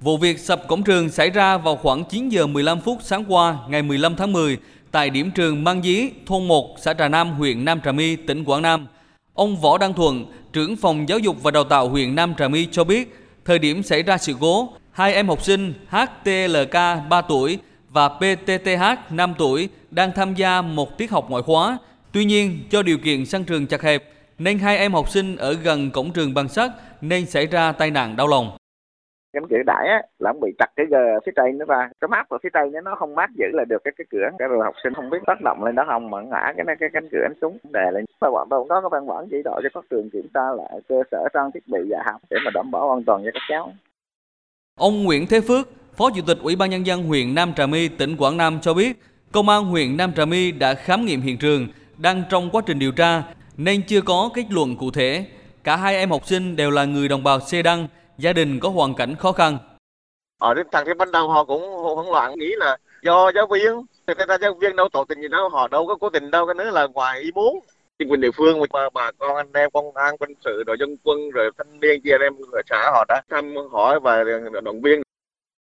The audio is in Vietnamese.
Vụ việc sập cổng trường xảy ra vào khoảng 9 giờ 15 phút sáng qua ngày 15 tháng 10 tại điểm trường Mang Dí, thôn 1, xã Trà Nam, huyện Nam Trà My, tỉnh Quảng Nam. Ông Võ Đăng Thuận, trưởng phòng giáo dục và đào tạo huyện Nam Trà My cho biết, thời điểm xảy ra sự cố, hai em học sinh HTLK 3 tuổi và PTTH 5 tuổi đang tham gia một tiết học ngoại khóa. Tuy nhiên, do điều kiện sân trường chặt hẹp, nên hai em học sinh ở gần cổng trường bằng sắt nên xảy ra tai nạn đau lòng cánh cửa đại á là ông bị chặt cái gờ phía trên nó ra cái mát ở phía trên nó không mát giữ là được cái cái cửa. Cái rồi học sinh không biết tác động lên đó không mà ngã cái cái cánh cửa anh xuống đè lên. Và bọn tôi cũng có cái văn bản chỉ đạo cho các trường kiểm tra lại cơ sở trang thiết bị dạy học để mà đảm bảo an toàn cho các cháu. Ông Nguyễn Thế Phước Phó Chủ tịch Ủy ban Nhân dân huyện Nam Trà My, tỉnh Quảng Nam cho biết, Công an huyện Nam Trà My đã khám nghiệm hiện trường, đang trong quá trình điều tra, nên chưa có kết luận cụ thể. Cả hai em học sinh đều là người đồng bào Xê Đăng, gia đình có hoàn cảnh khó khăn. Ở đến thằng cái ban đầu họ cũng hỗn loạn nghĩ là do giáo viên, thực ra giáo viên đâu tỏ tình gì đâu, họ đâu có cố tình đâu, cái nữa là ngoài ý muốn chính quyền địa phương mà bà con anh em công an quân sự đội dân quân rồi thanh niên chia em ở xã họ đã thăm hỏi và động viên